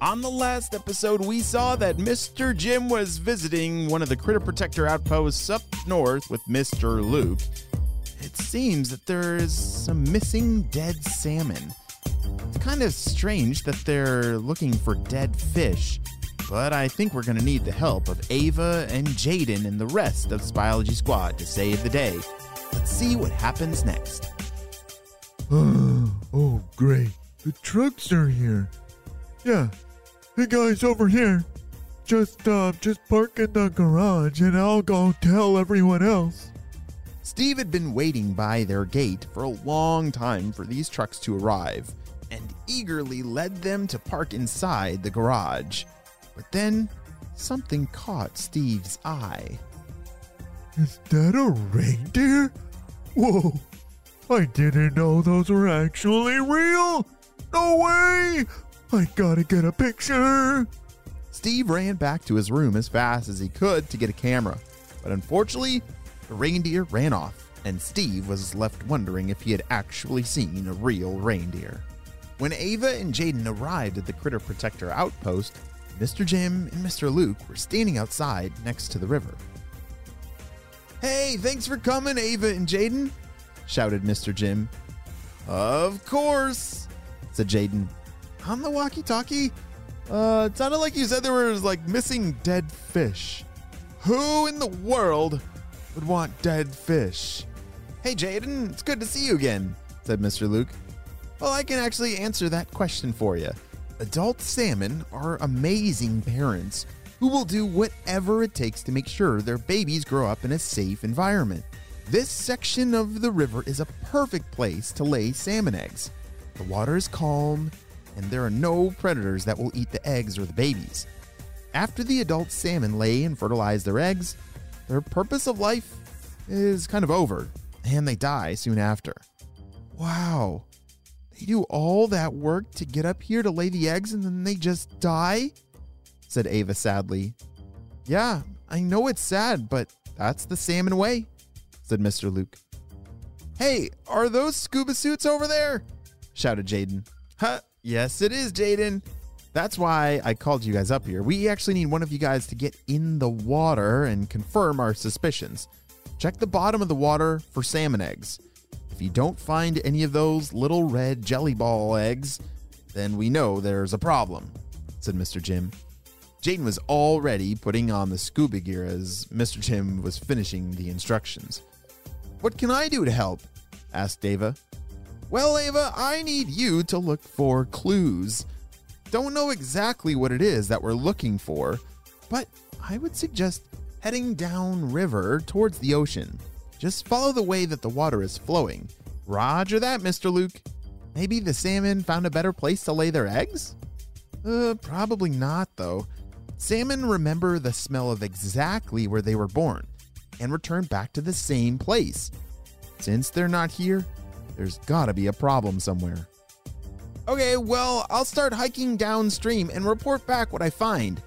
On the last episode, we saw that Mr. Jim was visiting one of the Critter Protector outposts up north with Mr. Luke. It seems that there is some missing dead salmon. It's kind of strange that they're looking for dead fish, but I think we're going to need the help of Ava and Jaden and the rest of Spyology Squad to save the day. Let's see what happens next. oh, great. The trucks are here. Yeah. Hey guys, over here. Just, uh, just park in the garage and I'll go tell everyone else. Steve had been waiting by their gate for a long time for these trucks to arrive and eagerly led them to park inside the garage. But then something caught Steve's eye. Is that a reindeer? Whoa! I didn't know those were actually real! No way! I gotta get a picture! Steve ran back to his room as fast as he could to get a camera, but unfortunately, the reindeer ran off, and Steve was left wondering if he had actually seen a real reindeer. When Ava and Jaden arrived at the Critter Protector outpost, Mr. Jim and Mr. Luke were standing outside next to the river. Hey, thanks for coming, Ava and Jaden, shouted Mr. Jim. Of course, said Jaden on the walkie talkie? Uh, it sounded like you said there was like missing dead fish. Who in the world would want dead fish? Hey, Jaden, it's good to see you again, said Mr. Luke. Well, I can actually answer that question for you. Adult salmon are amazing parents who will do whatever it takes to make sure their babies grow up in a safe environment. This section of the river is a perfect place to lay salmon eggs. The water is calm and there are no predators that will eat the eggs or the babies. After the adult salmon lay and fertilize their eggs, their purpose of life is kind of over, and they die soon after. Wow, they do all that work to get up here to lay the eggs and then they just die? said Ava sadly. Yeah, I know it's sad, but that's the salmon way, said Mr. Luke. Hey, are those scuba suits over there? shouted Jaden. Huh, Yes, it is, Jaden. That's why I called you guys up here. We actually need one of you guys to get in the water and confirm our suspicions. Check the bottom of the water for salmon eggs. If you don't find any of those little red jelly ball eggs, then we know there's a problem, said Mr. Jim. Jaden was already putting on the scuba gear as Mr. Jim was finishing the instructions. What can I do to help? asked Ava. Well, Ava, I need you to look for clues. Don't know exactly what it is that we're looking for, but I would suggest heading down river towards the ocean. Just follow the way that the water is flowing. Roger that, Mr. Luke. Maybe the salmon found a better place to lay their eggs? Uh, probably not, though. Salmon remember the smell of exactly where they were born and return back to the same place. Since they're not here, there's gotta be a problem somewhere. Okay, well, I'll start hiking downstream and report back what I find.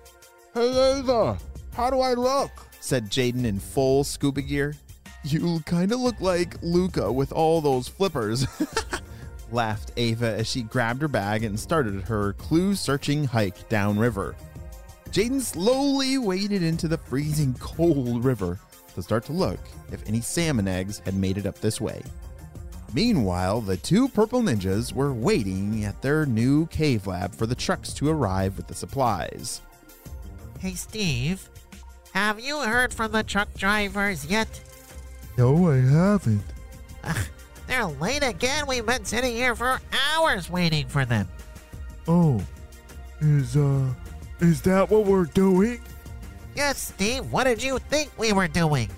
Hey, Ava, how do I look? said Jaden in full scuba gear. You kinda look like Luca with all those flippers. laughed Ava as she grabbed her bag and started her clue searching hike downriver. Jaden slowly waded into the freezing cold river to start to look if any salmon eggs had made it up this way. Meanwhile, the two purple ninjas were waiting at their new cave lab for the trucks to arrive with the supplies. Hey, Steve, have you heard from the truck drivers yet? No, I haven't. Ugh, they're late again. We've been sitting here for hours waiting for them. Oh, is, uh, is that what we're doing? Yes, Steve, what did you think we were doing?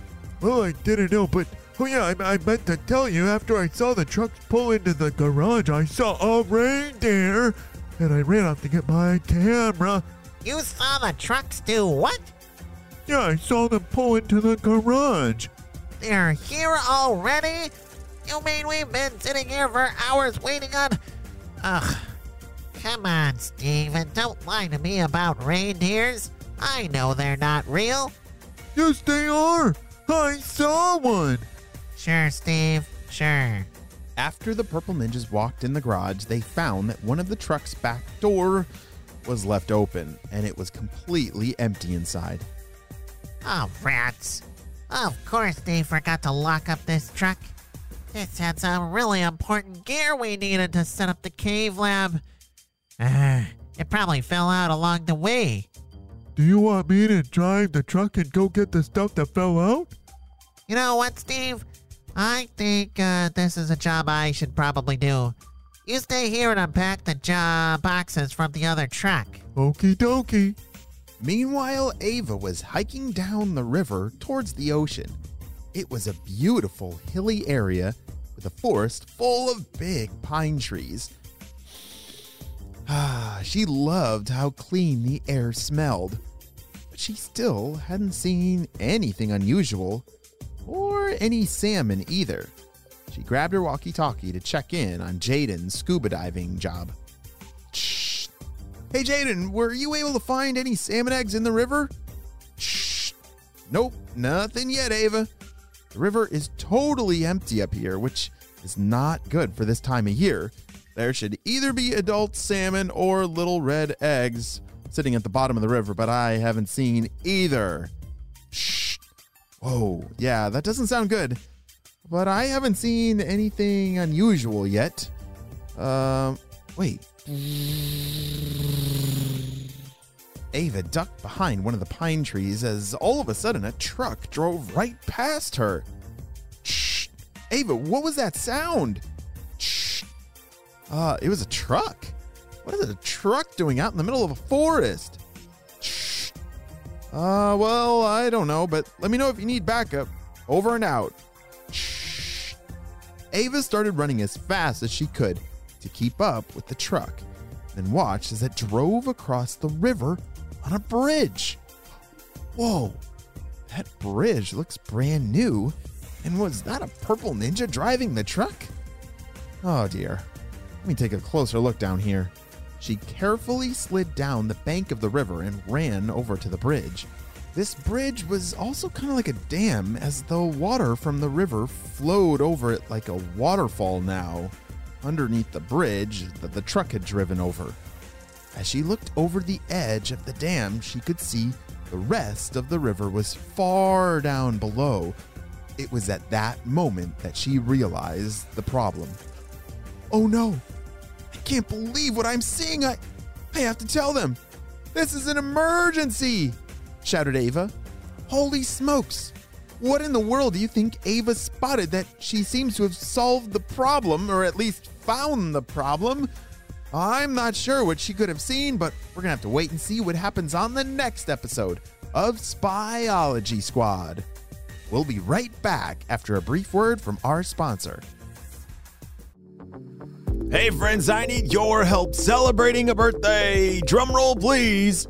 Well, I didn't know, but Oh yeah, I, I meant to tell you. After I saw the trucks pull into the garage, I saw a reindeer, and I ran off to get my camera. You saw the trucks do what? Yeah, I saw them pull into the garage. They're here already? You mean we've been sitting here for hours waiting on. Ugh. Come on, Steve, and don't lie to me about reindeers. I know they're not real. Yes, they are. I saw one. Sure, Steve, sure. After the Purple Ninjas walked in the garage, they found that one of the truck's back door was left open and it was completely empty inside. Oh, rats. Of course they forgot to lock up this truck. This had some really important gear we needed to set up the cave lab. Uh, it probably fell out along the way. Do you want me to drive the truck and go get the stuff that fell out? You know what, Steve? I think uh, this is a job I should probably do. You stay here and unpack the jo- boxes from the other truck. Okie dokie. Meanwhile, Ava was hiking down the river towards the ocean. It was a beautiful hilly area with a forest full of big pine trees. Ah, she loved how clean the air smelled, but she still hadn't seen anything unusual any salmon either. She grabbed her walkie talkie to check in on Jaden's scuba diving job. Shh. Hey, Jaden, were you able to find any salmon eggs in the river? Shh. Nope, nothing yet, Ava. The river is totally empty up here, which is not good for this time of year. There should either be adult salmon or little red eggs sitting at the bottom of the river, but I haven't seen either. Whoa, yeah, that doesn't sound good. But I haven't seen anything unusual yet. Um, wait. Ava ducked behind one of the pine trees as all of a sudden a truck drove right past her. Shh. Ava, what was that sound? Shh. Uh, it was a truck. What is a truck doing out in the middle of a forest? Uh, well, I don't know, but let me know if you need backup. Over and out. Shh. Ava started running as fast as she could to keep up with the truck, then watched as it drove across the river on a bridge. Whoa, that bridge looks brand new. And was that a purple ninja driving the truck? Oh dear. Let me take a closer look down here. She carefully slid down the bank of the river and ran over to the bridge. This bridge was also kind of like a dam, as though water from the river flowed over it like a waterfall now, underneath the bridge that the truck had driven over. As she looked over the edge of the dam, she could see the rest of the river was far down below. It was at that moment that she realized the problem. Oh no! Can't believe what I'm seeing! I, I have to tell them! This is an emergency! shouted Ava. Holy smokes! What in the world do you think Ava spotted that she seems to have solved the problem, or at least found the problem? I'm not sure what she could have seen, but we're gonna have to wait and see what happens on the next episode of Spyology Squad. We'll be right back after a brief word from our sponsor. Hey friends, I need your help celebrating a birthday. Drum roll, please.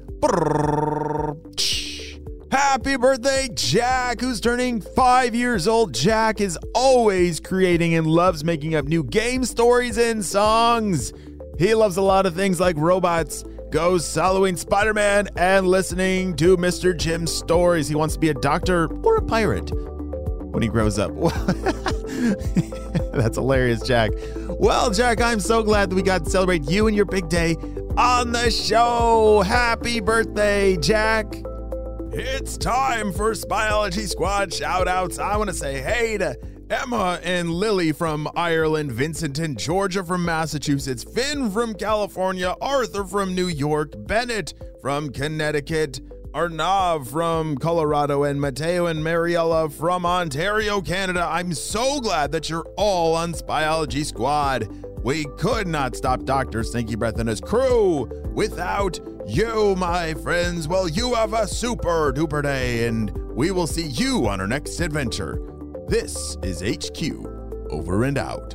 Happy birthday, Jack, who's turning five years old. Jack is always creating and loves making up new game stories and songs. He loves a lot of things like robots, ghosts, Halloween, Spider Man, and listening to Mr. Jim's stories. He wants to be a doctor or a pirate when he grows up. That's hilarious, Jack. Well, Jack, I'm so glad that we got to celebrate you and your big day on the show. Happy birthday, Jack. It's time for Spyology Squad shout outs. I want to say hey to Emma and Lily from Ireland, Vincent and Georgia from Massachusetts, Finn from California, Arthur from New York, Bennett from Connecticut, Arnav from Colorado, and Mateo and Mariella from Ontario, Canada. I'm so glad that you're all on Spyology Squad. We could not stop Dr. Stinky Breath and his crew without you, my friends. Well, you have a super duper day, and we will see you on our next adventure. This is HQ, over and out.